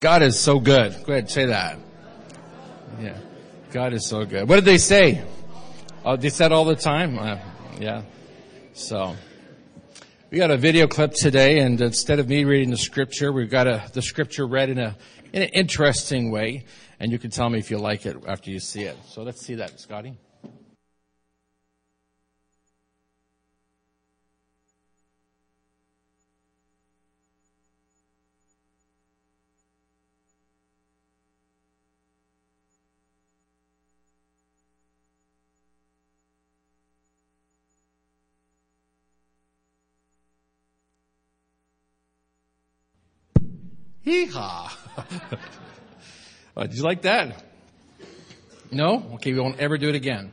God is so good. Go ahead, say that. Yeah. God is so good. What did they say? Oh, they said all the time? Uh, yeah. So, we got a video clip today and instead of me reading the scripture, we've got a, the scripture read in a, in an interesting way. And you can tell me if you like it after you see it. So let's see that, Scotty. Hee-haw. oh, did you like that? No? Okay, we won't ever do it again.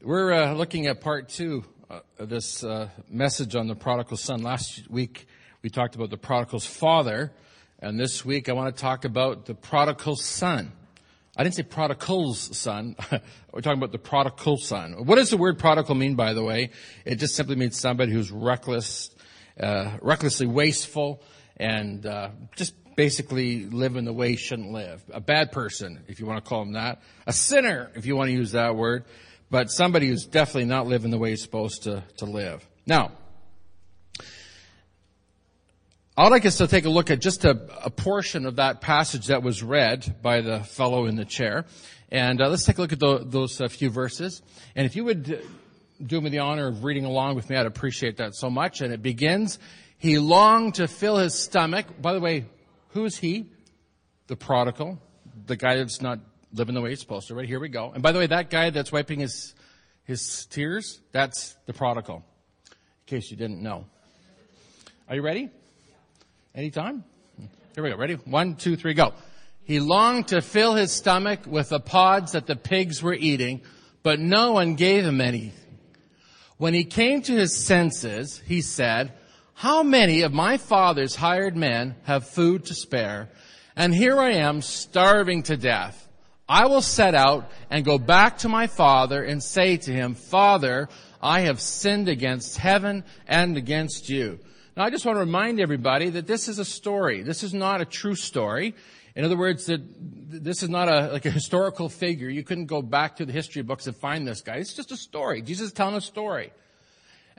We're uh, looking at part two uh, of this uh, message on the prodigal son. Last week we talked about the prodigal's father, and this week I want to talk about the prodigal son. I didn't say prodigal's son. We're talking about the prodigal son. What does the word prodigal mean, by the way? It just simply means somebody who's reckless, uh, recklessly wasteful, and uh, just basically living the way he shouldn't live. A bad person, if you want to call him that. A sinner, if you want to use that word. But somebody who's definitely not living the way he's supposed to, to live. Now, I'd like us to take a look at just a, a portion of that passage that was read by the fellow in the chair. And uh, let's take a look at the, those uh, few verses. And if you would do me the honor of reading along with me, I'd appreciate that so much. And it begins he longed to fill his stomach. By the way, who's he? The prodigal, the guy that's not living the way he's supposed to. Right here we go. And by the way, that guy that's wiping his his tears, that's the prodigal. In case you didn't know. Are you ready? Anytime? Here we go. Ready? One, two, three, go. He longed to fill his stomach with the pods that the pigs were eating, but no one gave him any. When he came to his senses, he said, how many of my father's hired men have food to spare? And here I am starving to death. I will set out and go back to my father and say to him, Father, I have sinned against heaven and against you. Now I just want to remind everybody that this is a story. This is not a true story. In other words, that this is not a, like a historical figure. You couldn't go back to the history books and find this guy. It's just a story. Jesus is telling a story.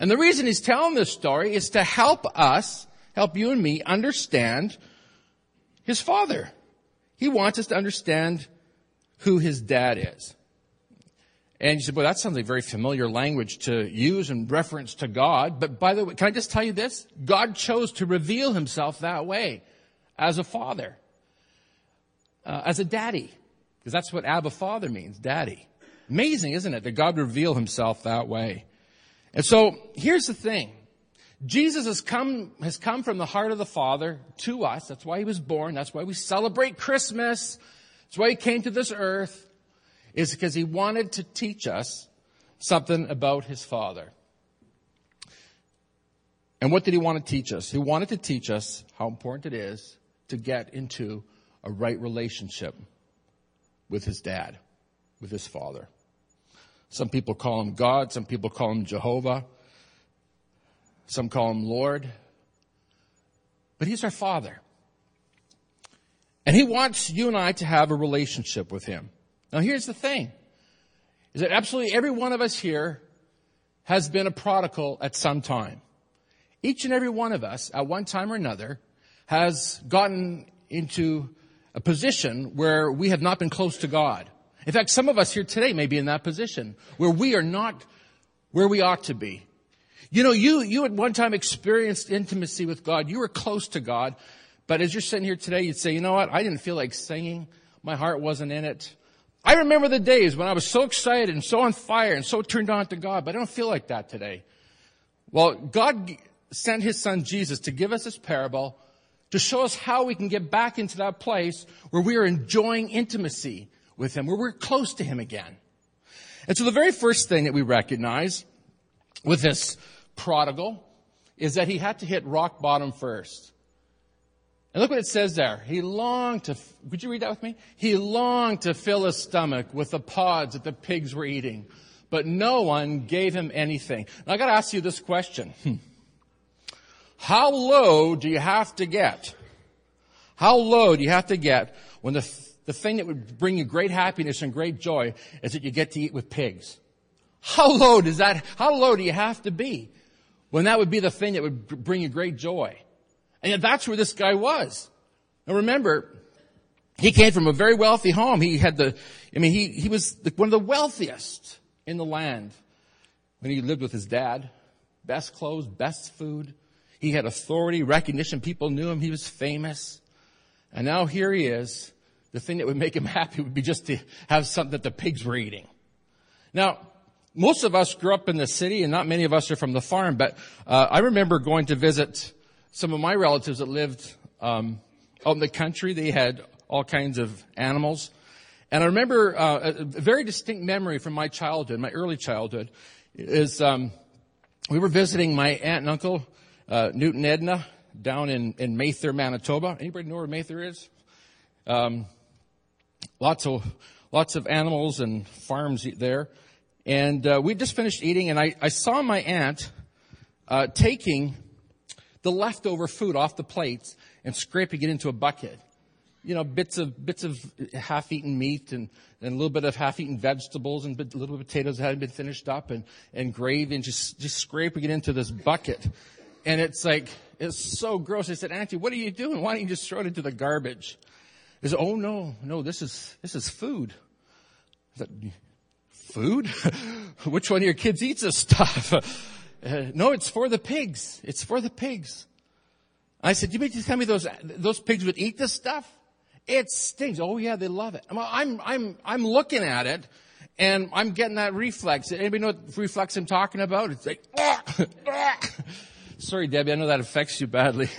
And the reason he's telling this story is to help us, help you and me understand his father. He wants us to understand who his dad is. And you said, well, that sounds like very familiar language to use in reference to God. But by the way, can I just tell you this? God chose to reveal himself that way as a father, uh, as a daddy. Because that's what Abba Father means, daddy. Amazing, isn't it, that God reveal himself that way? And so here's the thing. Jesus has come, has come from the heart of the Father to us. That's why he was born. That's why we celebrate Christmas. That's why he came to this earth is because he wanted to teach us something about his Father. And what did he want to teach us? He wanted to teach us how important it is to get into a right relationship with his dad, with his father. Some people call him God. Some people call him Jehovah. Some call him Lord. But he's our Father. And he wants you and I to have a relationship with him. Now here's the thing. Is that absolutely every one of us here has been a prodigal at some time. Each and every one of us, at one time or another, has gotten into a position where we have not been close to God. In fact, some of us here today may be in that position where we are not where we ought to be. You know, you, you at one time experienced intimacy with God. You were close to God. But as you're sitting here today, you'd say, you know what? I didn't feel like singing. My heart wasn't in it. I remember the days when I was so excited and so on fire and so turned on to God, but I don't feel like that today. Well, God sent His Son Jesus to give us this parable to show us how we can get back into that place where we are enjoying intimacy with Him, where we're close to Him again. And so the very first thing that we recognize with this prodigal is that he had to hit rock bottom first. And look what it says there. He longed to, would you read that with me? He longed to fill his stomach with the pods that the pigs were eating, but no one gave him anything. Now I gotta ask you this question. Hmm. How low do you have to get? How low do you have to get when the, the thing that would bring you great happiness and great joy is that you get to eat with pigs? How low does that, how low do you have to be when that would be the thing that would bring you great joy? And that's where this guy was. Now remember, he came from a very wealthy home. He had the, I mean, he, he was one of the wealthiest in the land when he lived with his dad. Best clothes, best food. He had authority, recognition. People knew him. He was famous. And now here he is. The thing that would make him happy would be just to have something that the pigs were eating. Now, most of us grew up in the city and not many of us are from the farm, but uh, I remember going to visit some of my relatives that lived um, out in the country. They had all kinds of animals. And I remember uh, a very distinct memory from my childhood, my early childhood, is um, we were visiting my aunt and uncle, uh, Newton Edna, down in, in Mather, Manitoba. Anybody know where Mather is? Um, lots of lots of animals and farms there. And uh, we just finished eating, and I, I saw my aunt uh, taking the leftover food off the plates and scraping it into a bucket you know, bits of, bits of half-eaten meat and, and a little bit of half-eaten vegetables and a little potatoes that hadn't been finished up and, and gravy and just, just scraping it into this bucket. And it's like, it's so gross. I said, Auntie, what are you doing? Why don't you just throw it into the garbage? He said, oh no, no, this is, this is food. Said, food? Which one of your kids eats this stuff? Uh, no, it's for the pigs. It's for the pigs. I said, you mean to tell me those, those pigs would eat this stuff? It stinks. Oh yeah, they love it. I'm, I'm, I'm looking at it and I'm getting that reflex. Anybody know what reflex I'm talking about? It's like, sorry, Debbie, I know that affects you badly.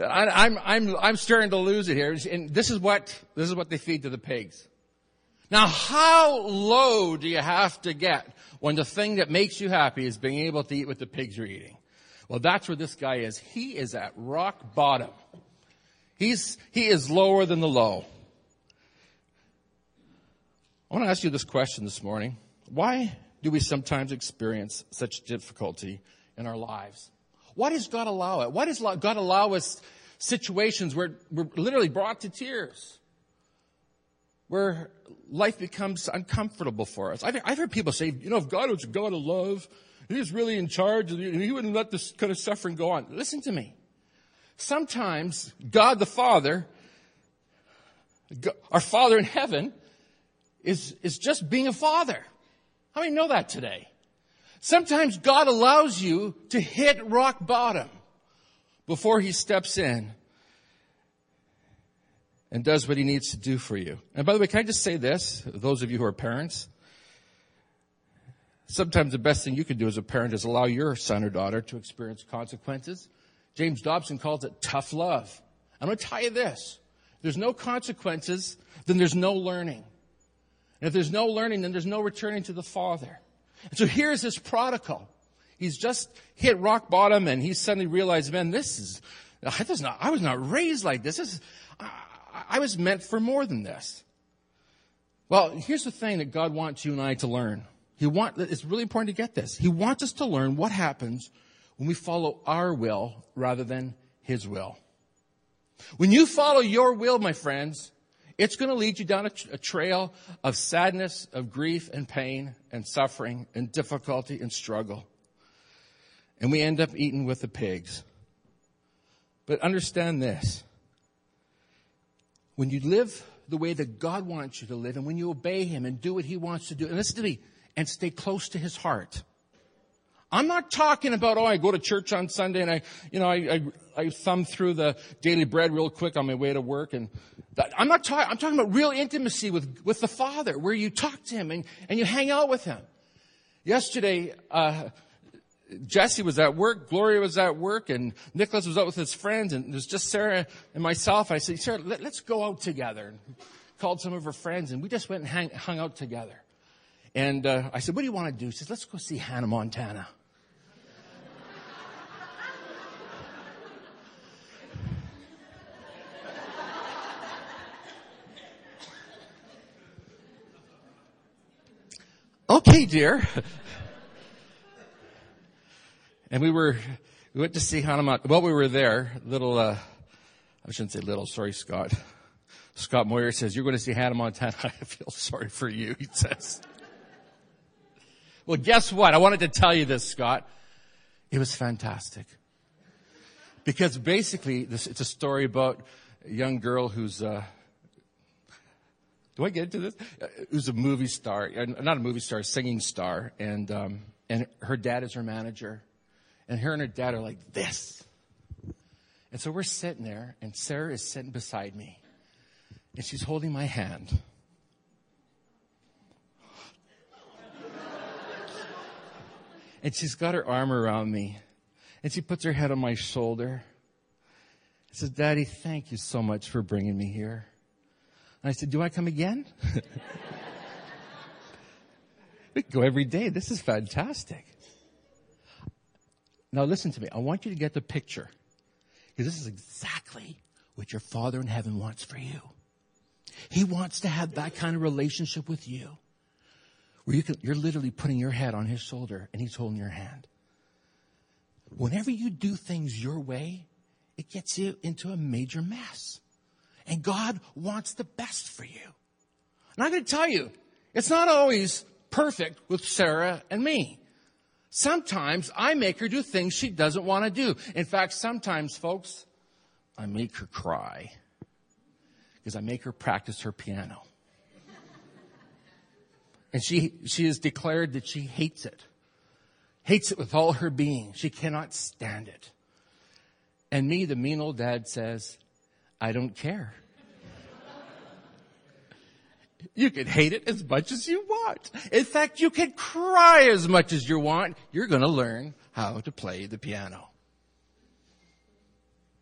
I, am I'm, I'm, I'm starting to lose it here. And this is what, this is what they feed to the pigs. Now, how low do you have to get when the thing that makes you happy is being able to eat what the pigs are eating? Well, that's where this guy is. He is at rock bottom. He's, he is lower than the low. I want to ask you this question this morning. Why do we sometimes experience such difficulty in our lives? Why does God allow it? Why does God allow us situations where we're literally brought to tears? Where life becomes uncomfortable for us. I've, I've heard people say, you know, if God was a God of love, He's really in charge, and He wouldn't let this kind of suffering go on. Listen to me sometimes God the Father, our Father in heaven, is, is just being a father. How many know that today? Sometimes God allows you to hit rock bottom before He steps in and does what He needs to do for you. And by the way, can I just say this, those of you who are parents? Sometimes the best thing you can do as a parent is allow your son or daughter to experience consequences James Dobson calls it tough love. I'm going to tell you this. If there's no consequences, then there's no learning. And if there's no learning, then there's no returning to the Father. And so here's this prodigal. He's just hit rock bottom and he suddenly realized, man, this is, I was not, I was not raised like this. this is, I, I was meant for more than this. Well, here's the thing that God wants you and I to learn. He want, it's really important to get this. He wants us to learn what happens when we follow our will rather than His will. When you follow your will, my friends, it's going to lead you down a, a, trail of sadness, of grief and pain and suffering and difficulty and struggle. And we end up eating with the pigs. But understand this. When you live the way that God wants you to live and when you obey Him and do what He wants to do, and listen to me, and stay close to His heart, I'm not talking about, oh, I go to church on Sunday and I, you know, I, I, I thumb through the daily bread real quick on my way to work and that, I'm not talking, I'm talking about real intimacy with, with the Father where you talk to Him and, and you hang out with Him. Yesterday, uh, Jesse was at work, Gloria was at work, and Nicholas was out with his friends, and it was just Sarah and myself. I said, Sarah, let, us go out together. And called some of her friends, and we just went and hang, hung out together. And uh, I said, what do you want to do? She says, let's go see Hannah Montana. Okay, dear. and we were, we went to see Hannah. Well, we were there, little, uh, I shouldn't say little, sorry, Scott. Scott Moyer says, you're going to see Hannah Montana. I feel sorry for you, he says. well, guess what? I wanted to tell you this, Scott. It was fantastic. Because basically, this, it's a story about a young girl who's, uh, do I get into this? Uh, who's a movie star, uh, not a movie star, a singing star, and, um, and her dad is her manager. And her and her dad are like this. And so we're sitting there, and Sarah is sitting beside me, and she's holding my hand. and she's got her arm around me, and she puts her head on my shoulder. She says, Daddy, thank you so much for bringing me here. And I said, Do I come again? we go every day. This is fantastic. Now listen to me. I want you to get the picture. Because this is exactly what your Father in heaven wants for you. He wants to have that kind of relationship with you. Where you can, you're literally putting your head on his shoulder and he's holding your hand. Whenever you do things your way, it gets you into a major mess. And God wants the best for you. And I'm going to tell you, it's not always perfect with Sarah and me. Sometimes I make her do things she doesn't want to do. In fact, sometimes, folks, I make her cry because I make her practice her piano. And she, she has declared that she hates it. Hates it with all her being. She cannot stand it. And me, the mean old dad says, I don't care. You can hate it as much as you want. In fact, you can cry as much as you want. You're going to learn how to play the piano.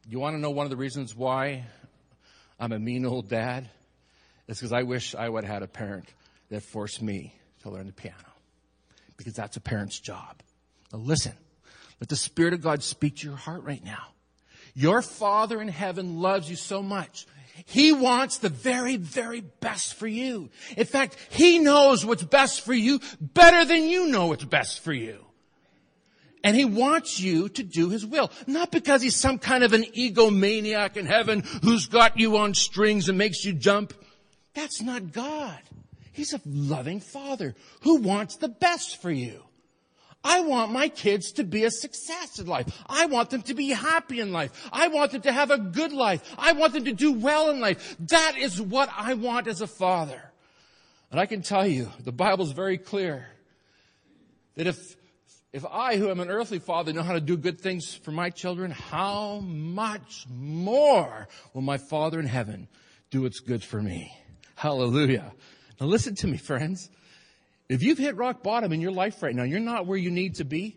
You want to know one of the reasons why I'm a mean old dad? It's because I wish I would have had a parent that forced me to learn the piano. Because that's a parent's job. Now listen, let the Spirit of God speak to your heart right now. Your Father in heaven loves you so much he wants the very, very best for you. In fact, He knows what's best for you better than you know what's best for you. And He wants you to do His will. Not because He's some kind of an egomaniac in heaven who's got you on strings and makes you jump. That's not God. He's a loving Father who wants the best for you. I want my kids to be a success in life. I want them to be happy in life. I want them to have a good life. I want them to do well in life. That is what I want as a father. And I can tell you, the Bible is very clear that if, if I, who am an earthly father, know how to do good things for my children, how much more will my Father in heaven do what's good for me? Hallelujah. Now listen to me, friends. If you've hit rock bottom in your life right now, you're not where you need to be.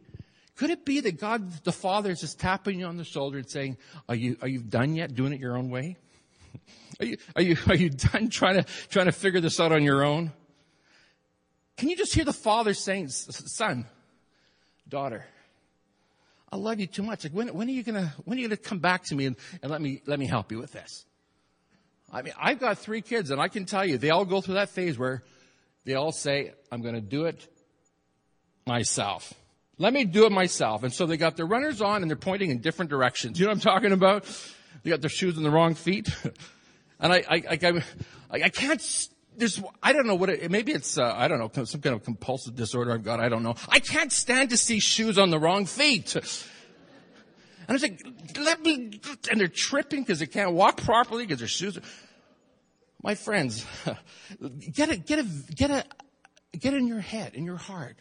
Could it be that God the Father is just tapping you on the shoulder and saying, "Are you are you done yet doing it your own way? Are you are you are you done trying to trying to figure this out on your own?" Can you just hear the Father saying, "Son, daughter, I love you too much. Like when when are you gonna when are you gonna come back to me and, and let me let me help you with this?" I mean, I've got three kids, and I can tell you, they all go through that phase where they all say, I'm going to do it myself. Let me do it myself. And so they got their runners on and they're pointing in different directions. You know what I'm talking about? They got their shoes on the wrong feet. and I, I, I, I, can't, there's, I don't know what it, maybe it's, uh, I don't know, some kind of compulsive disorder I've got. I don't know. I can't stand to see shoes on the wrong feet. And I was like, let me, and they're tripping because they can't walk properly because their shoes are, my friends, get a, get a, get a, get in your head, in your heart,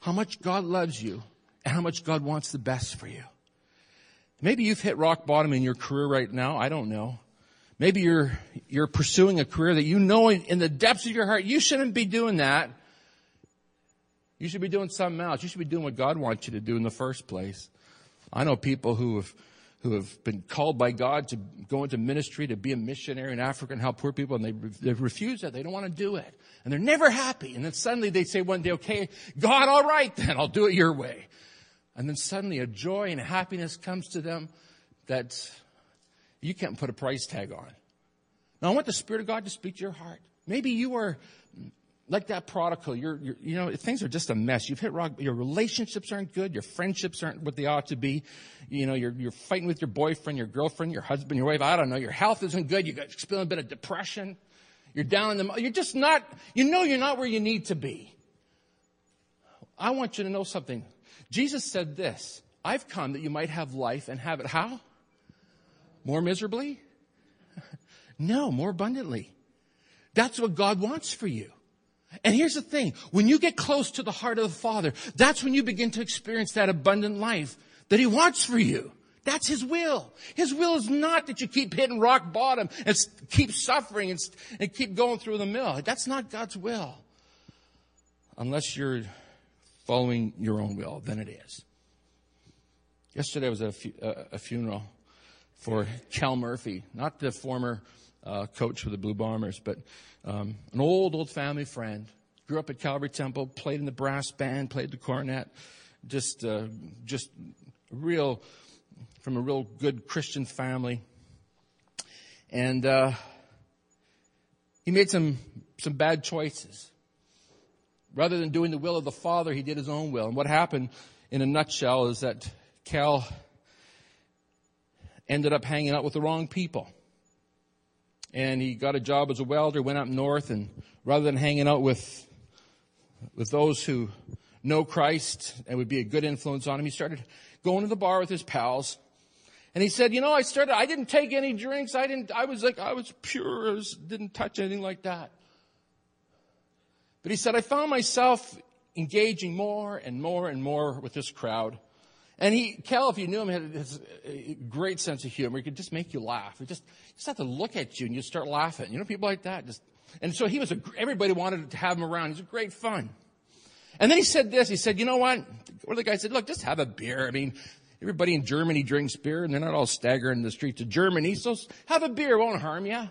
how much God loves you and how much God wants the best for you. Maybe you've hit rock bottom in your career right now. I don't know. Maybe you're, you're pursuing a career that you know in, in the depths of your heart, you shouldn't be doing that. You should be doing something else. You should be doing what God wants you to do in the first place. I know people who have who have been called by God to go into ministry, to be a missionary in Africa and help poor people, and they, they refuse that. They don't want to do it. And they're never happy. And then suddenly they say one day, okay, God, all right then, I'll do it your way. And then suddenly a joy and a happiness comes to them that you can't put a price tag on. Now I want the Spirit of God to speak to your heart. Maybe you are like that prodigal, you're, you're, you know, things are just a mess. You've hit rock, your relationships aren't good, your friendships aren't what they ought to be. You know, you're, you're fighting with your boyfriend, your girlfriend, your husband, your wife, I don't know, your health isn't good, you got feeling a bit of depression. You're down in the, you're just not, you know you're not where you need to be. I want you to know something. Jesus said this, I've come that you might have life and have it how? More miserably? no, more abundantly. That's what God wants for you. And here's the thing. When you get close to the heart of the Father, that's when you begin to experience that abundant life that He wants for you. That's His will. His will is not that you keep hitting rock bottom and keep suffering and, and keep going through the mill. That's not God's will. Unless you're following your own will, then it is. Yesterday was a, fu- uh, a funeral for Cal Murphy, not the former uh, coach for the Blue Bombers, but um, an old, old family friend. Grew up at Calvary Temple, played in the brass band, played the cornet. Just, uh, just real, from a real good Christian family. And uh, he made some some bad choices. Rather than doing the will of the Father, he did his own will. And what happened, in a nutshell, is that Cal ended up hanging out with the wrong people and he got a job as a welder, went up north, and rather than hanging out with, with those who know Christ and would be a good influence on him, he started going to the bar with his pals. And he said, you know, I started, I didn't take any drinks. I didn't, I was like, I was pure, I was, didn't touch anything like that. But he said, I found myself engaging more and more and more with this crowd. And he, Cal, if you knew him, had a uh, great sense of humor. He could just make you laugh. He just, just have to look at you and you'd start laughing. You know, people like that. Just, and so he was a, everybody wanted to have him around. He's a great fun. And then he said this. He said, you know what? One of the guys said, look, just have a beer. I mean, everybody in Germany drinks beer and they're not all staggering in the streets of Germany. So have a beer. It won't harm you.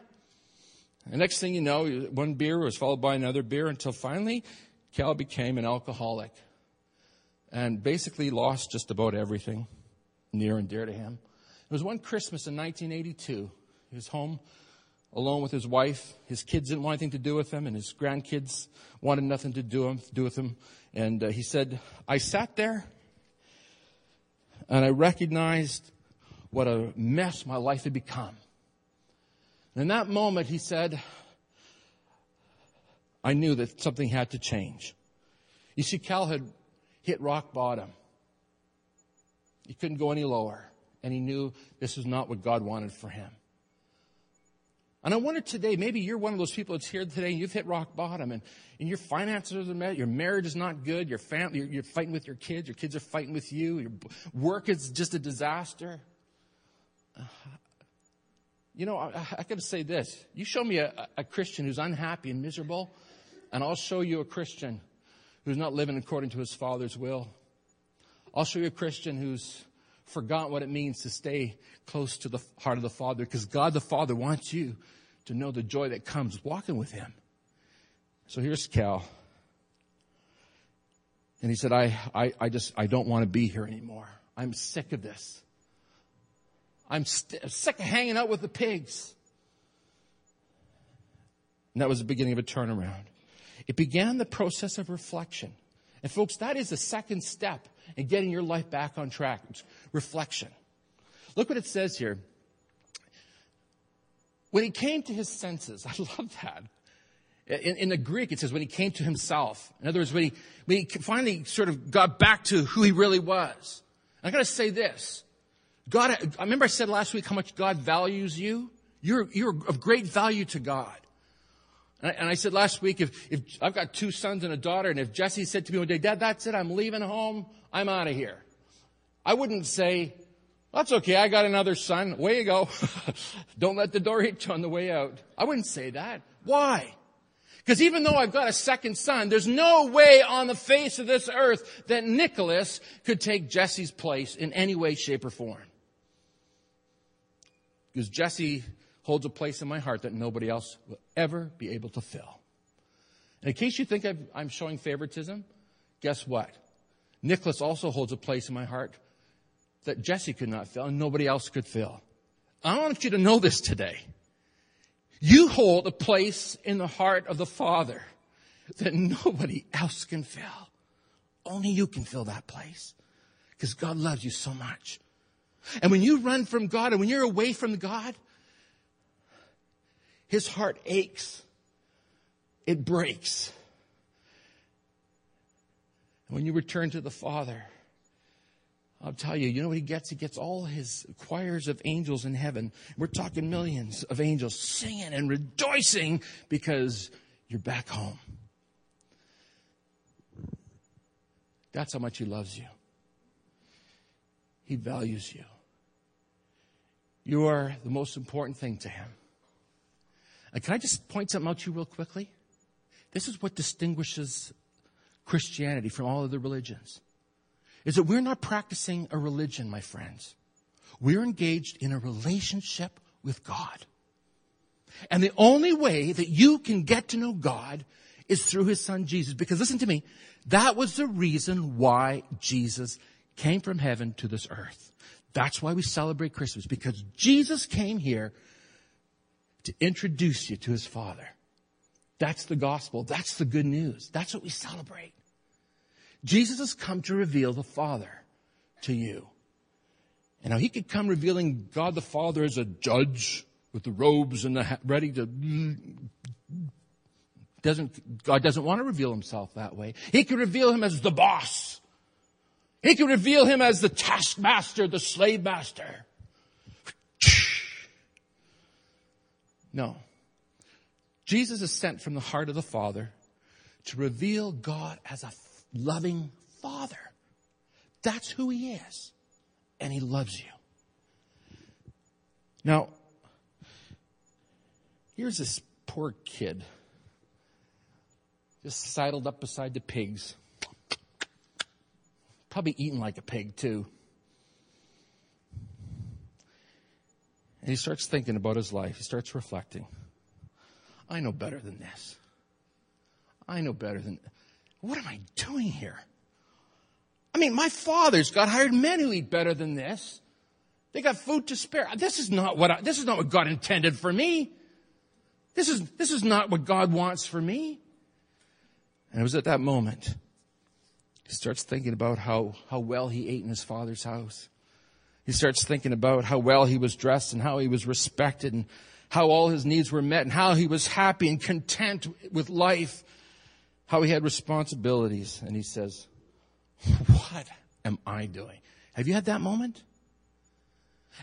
The next thing you know, one beer was followed by another beer until finally Cal became an alcoholic and basically lost just about everything near and dear to him. It was one Christmas in 1982. He was home alone with his wife. His kids didn't want anything to do with him, and his grandkids wanted nothing to do, with him. And uh, he said, I sat there and I recognized what a mess my life had become. And in that moment, he said, I knew that something had to change. You see, Cal had hit rock bottom. He couldn't go any lower. And he knew this was not what God wanted for him. And I wonder today, maybe you're one of those people that's here today and you've hit rock bottom and, and your finances are met, your marriage is not good, your family, you're, you're fighting with your kids, your kids are fighting with you, your work is just a disaster. You know, I, I gotta say this. You show me a, a Christian who's unhappy and miserable, and I'll show you a Christian who's not living according to his Father's will. I'll show you a Christian who's forgotten what it means to stay close to the heart of the Father because God the Father wants you to know the joy that comes walking with Him. So here's Cal. And he said, I, I, I just, I don't want to be here anymore. I'm sick of this. I'm st- sick of hanging out with the pigs. And that was the beginning of a turnaround. It began the process of reflection. And folks, that is the second step in getting your life back on track. Reflection. Look what it says here. When he came to his senses, I love that. In, in, the Greek, it says when he came to himself. In other words, when he, when he finally sort of got back to who he really was. I gotta say this. God, I remember I said last week how much God values you. You're, you're of great value to God. And I said last week, if, if I've got two sons and a daughter, and if Jesse said to me one day, Dad, that's it, I'm leaving home, I'm out of here. I wouldn't say, that's okay, I got another son, way you go. Don't let the door hit you on the way out. I wouldn't say that. Why? Because even though I've got a second son, there's no way on the face of this earth that Nicholas could take Jesse's place in any way, shape, or form. Because Jesse holds a place in my heart that nobody else will ever be able to fill. And in case you think i am showing favoritism, guess what? Nicholas also holds a place in my heart that Jesse could not fill and nobody else could fill. I want you to know this today. You hold a place in the heart of the Father. that nobody else can fill. Only you can fill that place because God loves you so much. And when you run from God and when you're away from God, his heart aches. It breaks. And when you return to the Father, I'll tell you, you know what he gets? He gets all his choirs of angels in heaven. We're talking millions of angels singing and rejoicing because you're back home. That's how much he loves you. He values you. You are the most important thing to him. And can I just point something out to you real quickly? This is what distinguishes Christianity from all other religions is that we're not practicing a religion, my friends. We're engaged in a relationship with God. And the only way that you can get to know God is through his son Jesus. Because listen to me, that was the reason why Jesus came from heaven to this earth. That's why we celebrate Christmas, because Jesus came here to introduce you to his Father. That's the gospel. That's the good news. That's what we celebrate. Jesus has come to reveal the Father to you. And now he could come revealing God the Father as a judge with the robes and the ready to doesn't God doesn't want to reveal himself that way. He could reveal him as the boss. He could reveal him as the taskmaster, the slave master. No. Jesus is sent from the heart of the Father to reveal God as a loving Father. That's who He is. And He loves you. Now, here's this poor kid just sidled up beside the pigs. Probably eating like a pig, too. And he starts thinking about his life. He starts reflecting. I know better than this. I know better than what am I doing here? I mean, my father's got hired men who eat better than this. They got food to spare. This is not what I, this is not what God intended for me. This is this is not what God wants for me. And it was at that moment he starts thinking about how, how well he ate in his father's house. He starts thinking about how well he was dressed and how he was respected and how all his needs were met and how he was happy and content with life how he had responsibilities. And he says, What am I doing? Have you had that moment?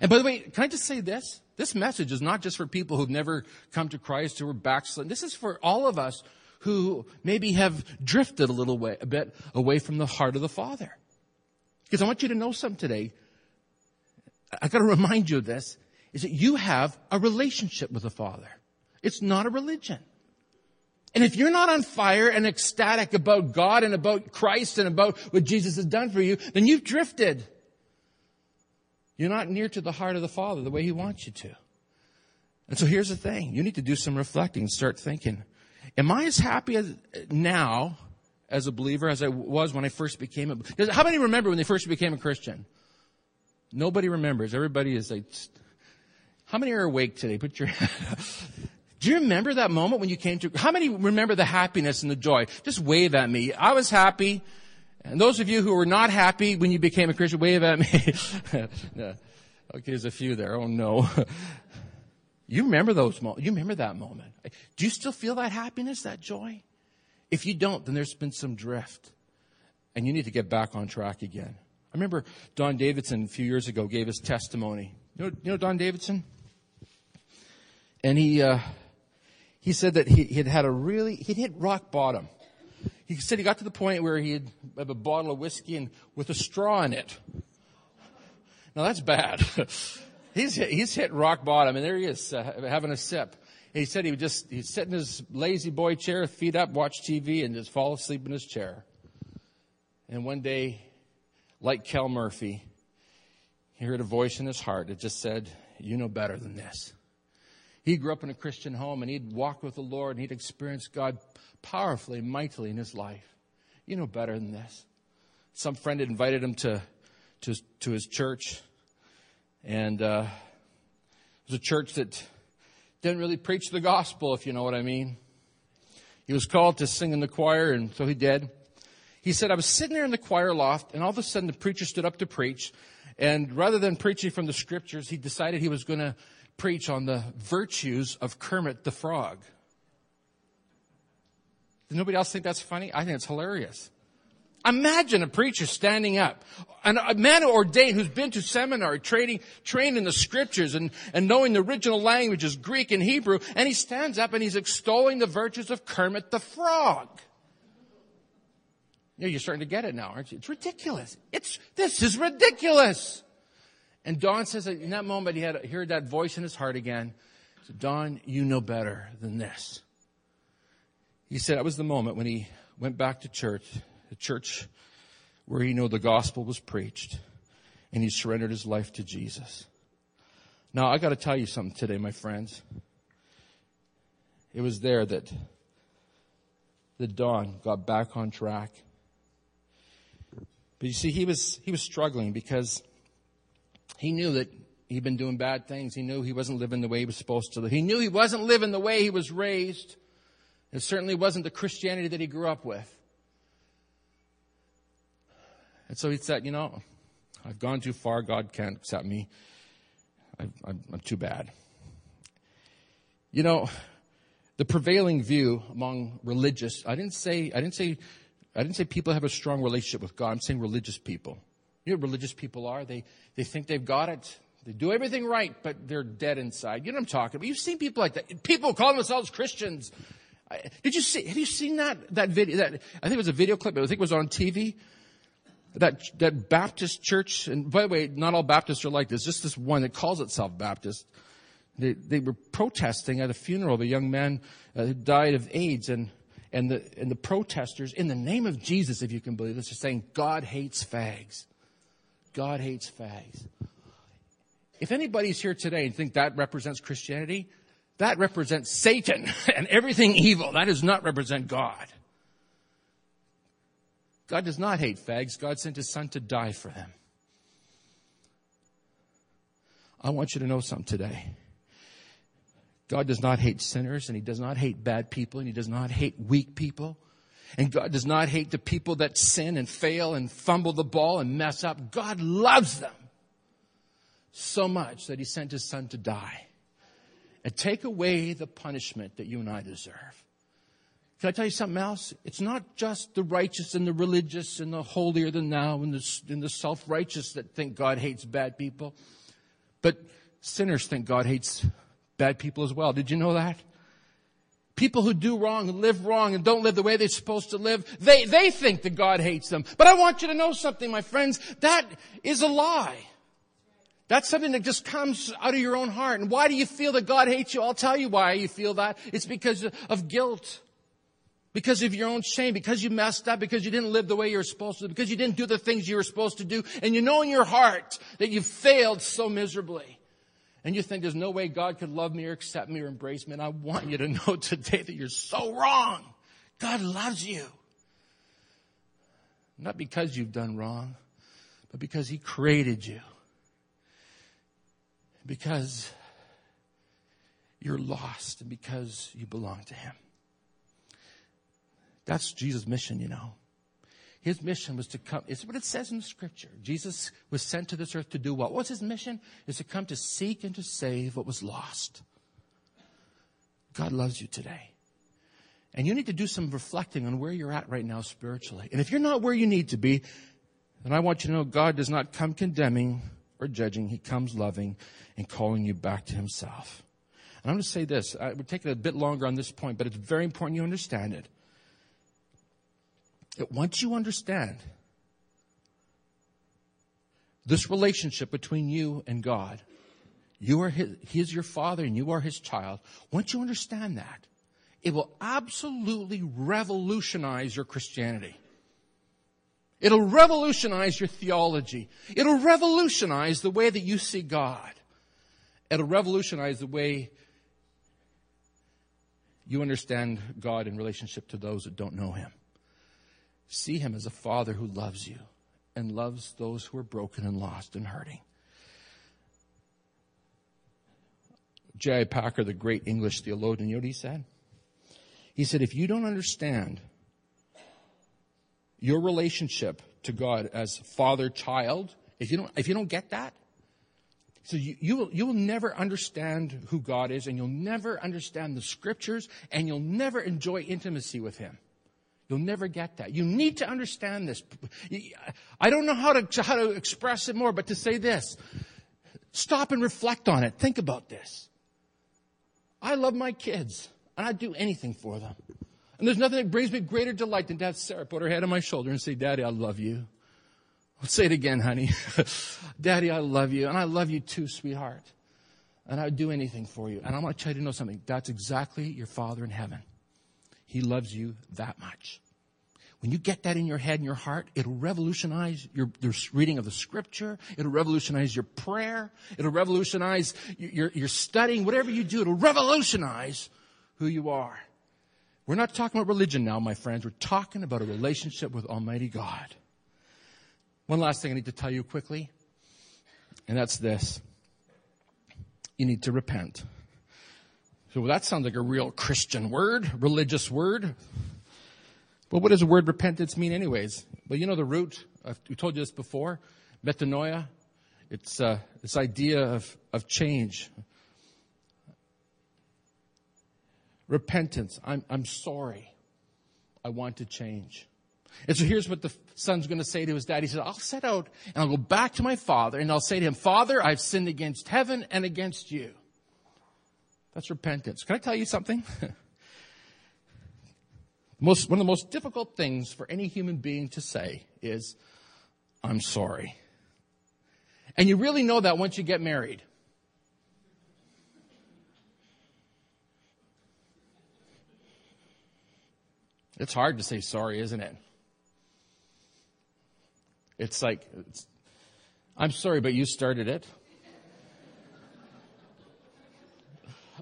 And by the way, can I just say this? This message is not just for people who've never come to Christ who are backslidden. This is for all of us who maybe have drifted a little way, a bit away from the heart of the Father. Because I want you to know something today. I gotta remind you of this, is that you have a relationship with the Father. It's not a religion. And if you're not on fire and ecstatic about God and about Christ and about what Jesus has done for you, then you've drifted. You're not near to the heart of the Father the way He wants you to. And so here's the thing. You need to do some reflecting and start thinking, am I as happy as now as a believer as I was when I first became a, how many remember when they first became a Christian? Nobody remembers. Everybody is like, how many are awake today? Put your, hand up. Do you remember that moment when you came to, how many remember the happiness and the joy? Just wave at me. I was happy. And those of you who were not happy when you became a Christian, wave at me. Okay, there's a few there. Oh no. you remember those moments. You remember that moment. Do you still feel that happiness, that joy? If you don't, then there's been some drift. And you need to get back on track again. I remember Don Davidson a few years ago gave his testimony. You know, you know Don Davidson? And he, uh, he said that he had had a really, he'd hit rock bottom. He said he got to the point where he had have a bottle of whiskey and with a straw in it. Now that's bad. he's hit, he's hit rock bottom, and there he is uh, having a sip. And he said he would just he'd sit in his La-Z-Boy chair, feet up, watch TV, and just fall asleep in his chair. And one day, like Cal Murphy, he heard a voice in his heart that just said, "You know better than this." He grew up in a Christian home and he'd walked with the Lord and he'd experienced God powerfully, mightily in his life. You know better than this. Some friend had invited him to, to, to his church and uh, it was a church that didn't really preach the gospel, if you know what I mean. He was called to sing in the choir, and so he did. He said, I was sitting there in the choir loft, and all of a sudden the preacher stood up to preach. And rather than preaching from the scriptures, he decided he was going to preach on the virtues of Kermit the Frog. Does nobody else think that's funny? I think it's hilarious. Imagine a preacher standing up, a man ordained who's been to seminary, training, trained in the scriptures and, and knowing the original languages, Greek and Hebrew, and he stands up and he's extolling the virtues of Kermit the Frog. You know, you're starting to get it now, aren't you? It's ridiculous. It's, this is ridiculous. And Don says that in that moment he had heard that voice in his heart again. He said, Don, you know better than this. He said that was the moment when he went back to church the church where he knew the gospel was preached and he surrendered his life to Jesus. Now I got to tell you something today, my friends. It was there that the Don got back on track. But you see, he was, he was struggling because he knew that he'd been doing bad things. He knew he wasn't living the way he was supposed to live. He knew he wasn't living the way he was raised. It certainly wasn't the Christianity that he grew up with. And so he said, you know, I've gone too far. God can't accept me. I, am too bad. You know, the prevailing view among religious, I didn't say, I didn't say, I didn't say people have a strong relationship with God. I'm saying religious people. You know what religious people are? They, they think they've got it. They do everything right, but they're dead inside. You know what I'm talking about? You've seen people like that. People call themselves Christians. Did you see, have you seen that, that video, that, I think it was a video clip, I think it was on TV that, that Baptist church, and by the way, not all Baptists are like this, just this one that calls itself Baptist. They, they were protesting at a funeral of a young man uh, who died of AIDS, and, and, the, and the protesters, in the name of Jesus, if you can believe this, are saying, God hates fags. God hates fags. If anybody's here today and think that represents Christianity, that represents Satan and everything evil. That does not represent God. God does not hate fags. God sent his son to die for them. I want you to know something today. God does not hate sinners and he does not hate bad people and he does not hate weak people. And God does not hate the people that sin and fail and fumble the ball and mess up. God loves them so much that he sent his son to die and take away the punishment that you and I deserve. Can I tell you something else? It's not just the righteous and the religious and the holier than thou and the, and the self-righteous that think God hates bad people. But sinners think God hates bad people as well. Did you know that? People who do wrong and live wrong and don't live the way they're supposed to live, they, they think that God hates them. But I want you to know something, my friends. That is a lie. That's something that just comes out of your own heart. And why do you feel that God hates you? I'll tell you why you feel that. It's because of guilt because of your own shame, because you messed up, because you didn't live the way you were supposed to, because you didn't do the things you were supposed to do, and you know in your heart that you failed so miserably. And you think there's no way God could love me or accept me or embrace me. And I want you to know today that you're so wrong. God loves you. Not because you've done wrong, but because He created you. Because you're lost and because you belong to Him. That's Jesus' mission, you know. His mission was to come, it's what it says in the scripture. Jesus was sent to this earth to do what? What's his mission? Is to come to seek and to save what was lost. God loves you today. And you need to do some reflecting on where you're at right now spiritually. And if you're not where you need to be, then I want you to know God does not come condemning or judging. He comes loving and calling you back to himself. And I'm going to say this. I take it a bit longer on this point, but it's very important you understand it that once you understand this relationship between you and God, you are his, he is your father and you are his child. Once you understand that, it will absolutely revolutionize your Christianity. It'll revolutionize your theology. It'll revolutionize the way that you see God. It'll revolutionize the way you understand God in relationship to those that don't know Him. See him as a father who loves you and loves those who are broken and lost and hurting. J.I. Packer, the great English theologian, you know what he said? He said, if you don't understand your relationship to God as father child, if you don't, if you don't get that, so you, you will, you will never understand who God is and you'll never understand the scriptures and you'll never enjoy intimacy with Him. You'll never get that. You need to understand this. I don't know how to, how to express it more, but to say this. Stop and reflect on it. Think about this. I love my kids and I'd do anything for them. And there's nothing that brings me greater delight than to have Sarah put her head on my shoulder and say, Daddy, I love you. I'll say it again, honey. Daddy, I love you. And I love you too, sweetheart. And I would do anything for you. And I want to tell you to know something. That's exactly your Father in heaven. He loves you that much. When you get that in your head and your heart, it'll revolutionize your, your reading of the scripture. It'll revolutionize your prayer. It'll revolutionize your, your, your studying. Whatever you do, it'll revolutionize who you are. We're not talking about religion now, my friends. We're talking about a relationship with Almighty God. One last thing I need to tell you quickly, and that's this. You need to repent. So well, that sounds like a real Christian word, religious word. But what does the word repentance mean anyways? Well, you know the root, I've, we told you this before, metanoia. It's uh, this idea of, of change. Repentance. I'm, I'm sorry. I want to change. And so here's what the son's going to say to his dad. He says, I'll set out and I'll go back to my father and I'll say to him, Father, I've sinned against heaven and against you. That's repentance. Can I tell you something? most, one of the most difficult things for any human being to say is, I'm sorry. And you really know that once you get married. It's hard to say sorry, isn't it? It's like, it's, I'm sorry, but you started it.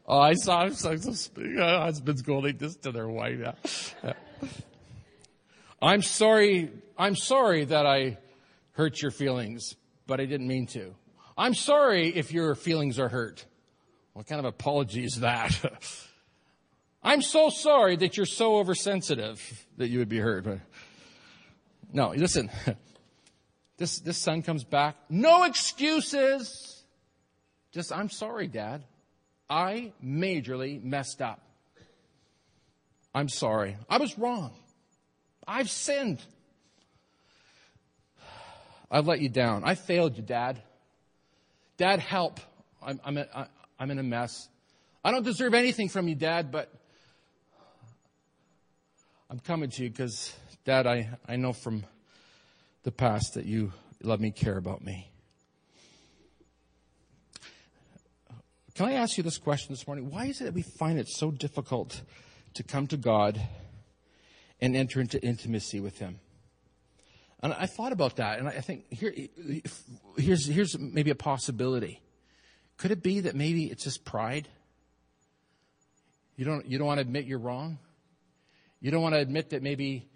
Oh, I saw some husbands going this to their wife. I'm sorry. I'm sorry that I hurt your feelings, but I didn't mean to. I'm sorry if your feelings are hurt. What kind of apology is that? I'm so sorry that you're so oversensitive that you would be hurt. No, listen. This, this son comes back. No excuses. Just, I'm sorry, dad. I majorly messed up. I'm sorry. I was wrong. I've sinned. I've let you down. I failed you, dad. Dad, help. I'm, I'm, a, I'm in a mess. I don't deserve anything from you, dad, but I'm coming to you because, dad, I, I know from the past that you love me, care about me. Can I ask you this question this morning? Why is it that we find it so difficult to come to God and enter into intimacy with Him? And I thought about that, and I think here, here's, here's maybe a possibility. Could it be that maybe it's just pride? You don't, you don't want to admit you're wrong? You don't want to admit that maybe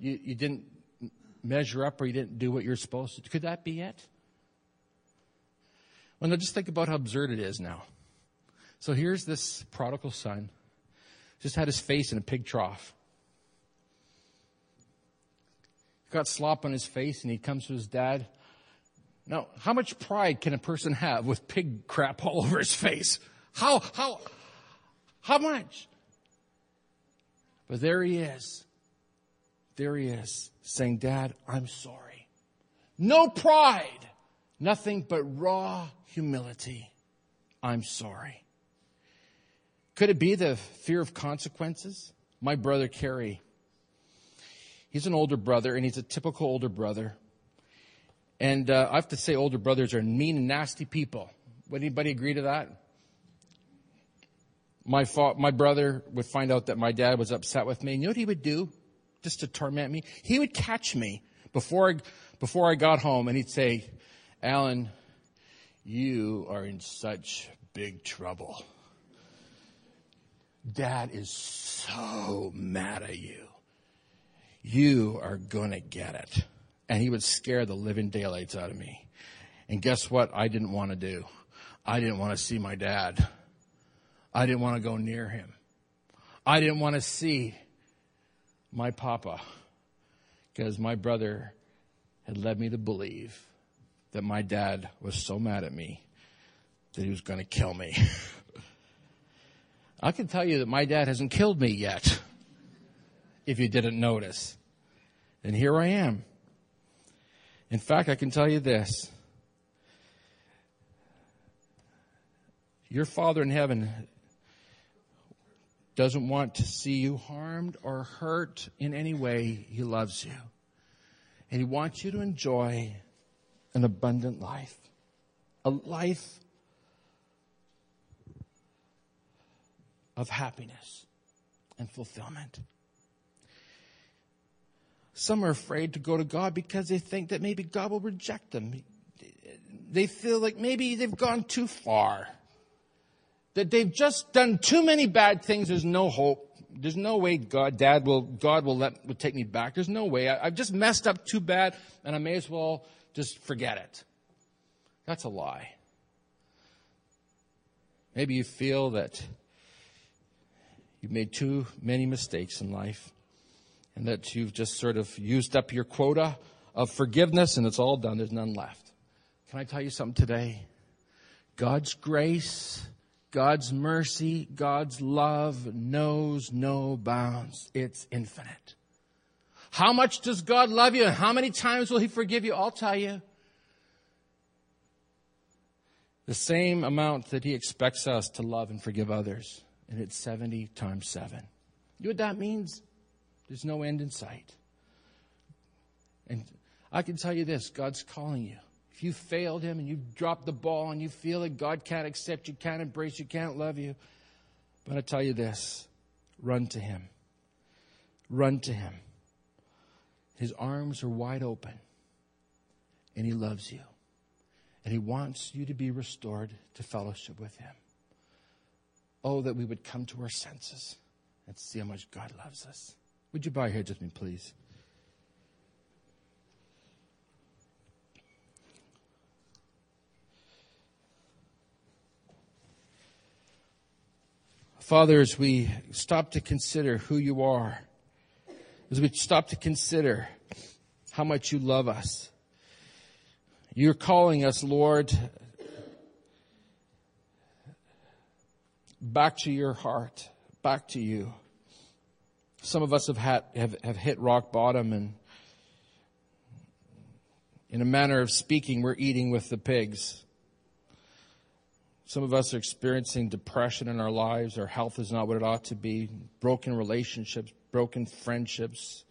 you, you didn't measure up or you didn't do what you're supposed to. Could that be it? Well, now just think about how absurd it is now. So here's this prodigal son, just had his face in a pig trough. He Got slop on his face and he comes to his dad. Now, how much pride can a person have with pig crap all over his face? How, how, how much? But there he is. There he is saying, Dad, I'm sorry. No pride. Nothing but raw humility. I'm sorry. Could it be the fear of consequences? My brother Kerry, he's an older brother and he's a typical older brother. And uh, I have to say, older brothers are mean and nasty people. Would anybody agree to that? My, fa- my brother would find out that my dad was upset with me. And You know what he would do? just to torment me. He would catch me before I, before I got home and he'd say, Alan, you are in such big trouble. Dad is so mad at you. You are going to get it. And he would scare the living daylights out of me. And guess what? I didn't want to do. I didn't want to see my dad. I didn't want to go near him. I didn't want to see my papa because my brother had led me to believe that my dad was so mad at me that he was going to kill me. I can tell you that my dad hasn't killed me yet, if you didn't notice. And here I am. In fact, I can tell you this. Your Father in heaven doesn't want to see you harmed or hurt in any way. He loves you. And He wants you to enjoy an abundant life. A life of happiness and fulfillment. Some are afraid to go to God because they think that maybe God will reject them. They feel like maybe they've gone too far. That they've just done too many bad things. There's no hope. There's no way God, Dad will, God will let, will take me back. There's no way. I, I've just messed up too bad and I may as well just forget it. That's a lie. Maybe you feel that you've made too many mistakes in life and that you've just sort of used up your quota of forgiveness and it's all done. There's none left. Can I tell you something today? God's grace, God's mercy, God's love knows no bounds. It's infinite. How much does God love you and how many times will He forgive you? I'll tell you. The same amount that He expects us to love and forgive others. And it's 70 times 7. You know what that means? There's no end in sight. And I can tell you this God's calling you. If you failed Him and you dropped the ball and you feel that God can't accept you, can't embrace you, can't love you, but I tell you this run to Him. Run to Him. His arms are wide open and He loves you. And He wants you to be restored to fellowship with Him. Oh, that we would come to our senses and see how much God loves us. Would you bow your heads with me, please? Father, as we stop to consider who you are, as we stop to consider how much you love us, you're calling us, Lord, back to your heart, back to you. Some of us have, had, have, have hit rock bottom and in a manner of speaking, we're eating with the pigs. Some of us are experiencing depression in our lives. Our health is not what it ought to be. Broken relationships, broken friendships,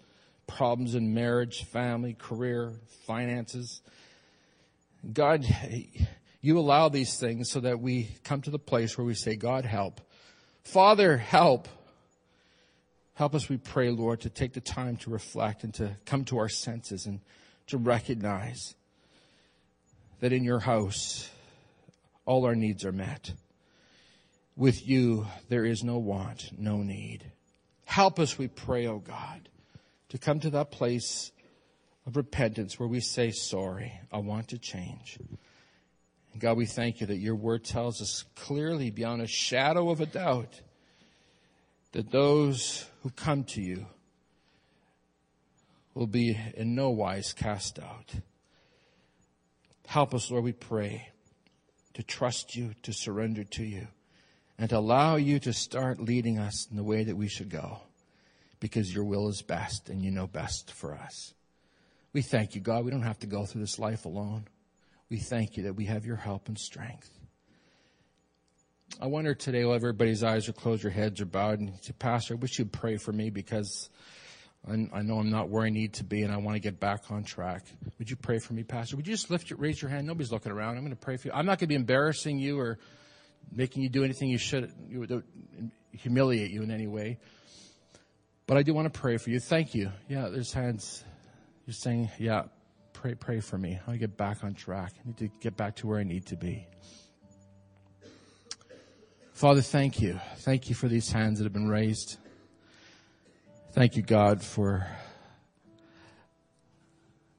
problems in marriage, family, career, finances. God, you allow these things so that we come to the place where we say, God, help. Father, help. Help us, we pray, Lord, to take the time to reflect and to come to our senses and to recognize that in your house, all our needs are met. With you, there is no want, no need. Help us, we pray, O oh God, to come to that place of repentance where we say, sorry, I want to change. And God, we thank you that your word tells us clearly beyond a shadow of a doubt that those who come to you will be in no wise cast out. Help us, Lord, we pray, to trust you, to surrender to you, and to allow you to start leading us in the way that we should go, because your will is best and you know best for us. We thank you, God. We don't have to go through this life alone. We thank you that we have your help and strength. I wonder today, while everybody's eyes are closed, your heads are bowed, and say, Pastor, I wish you'd pray for me because I, know I'm not where I need to be and I want to get back on track. Would you pray for me, Pastor? Would you just lift your, raise your hand? Nobody's looking around. I'm going to pray for you. I'm not going to be embarrassing you or making you do anything you should, you, humiliate you in any way. But I do want to pray for you. Thank you. Yeah, there's hands. You're saying, yeah, pray, pray for me. I get back on track. I need to get back to where I need to be. Father, thank you. Thank you for these hands that have been raised. Thank you, God, for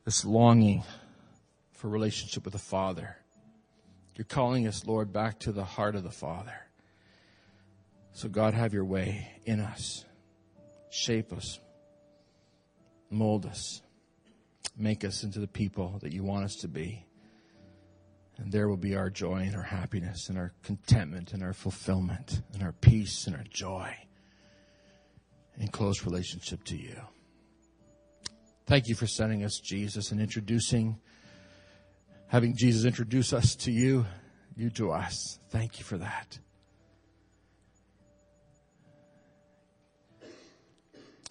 this longing for relationship with the Father. You're calling us, Lord, back to the heart of the Father. So, God, have your way in us. Shape us. Mold us. Make us into the people that you want us to be. And there will be our joy and our happiness and our contentment and our fulfillment and our peace and our joy in close relationship to you. Thank you for sending us Jesus and introducing, having Jesus introduce us to you, you to us. Thank you for that.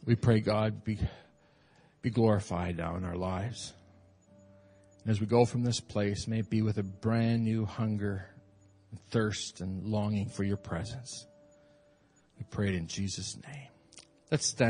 We pray, God, be, be glorified now in our lives. And as we go from this place, may it be with a brand new hunger, and thirst, and longing for your presence. We pray it in Jesus' name. Let's stand.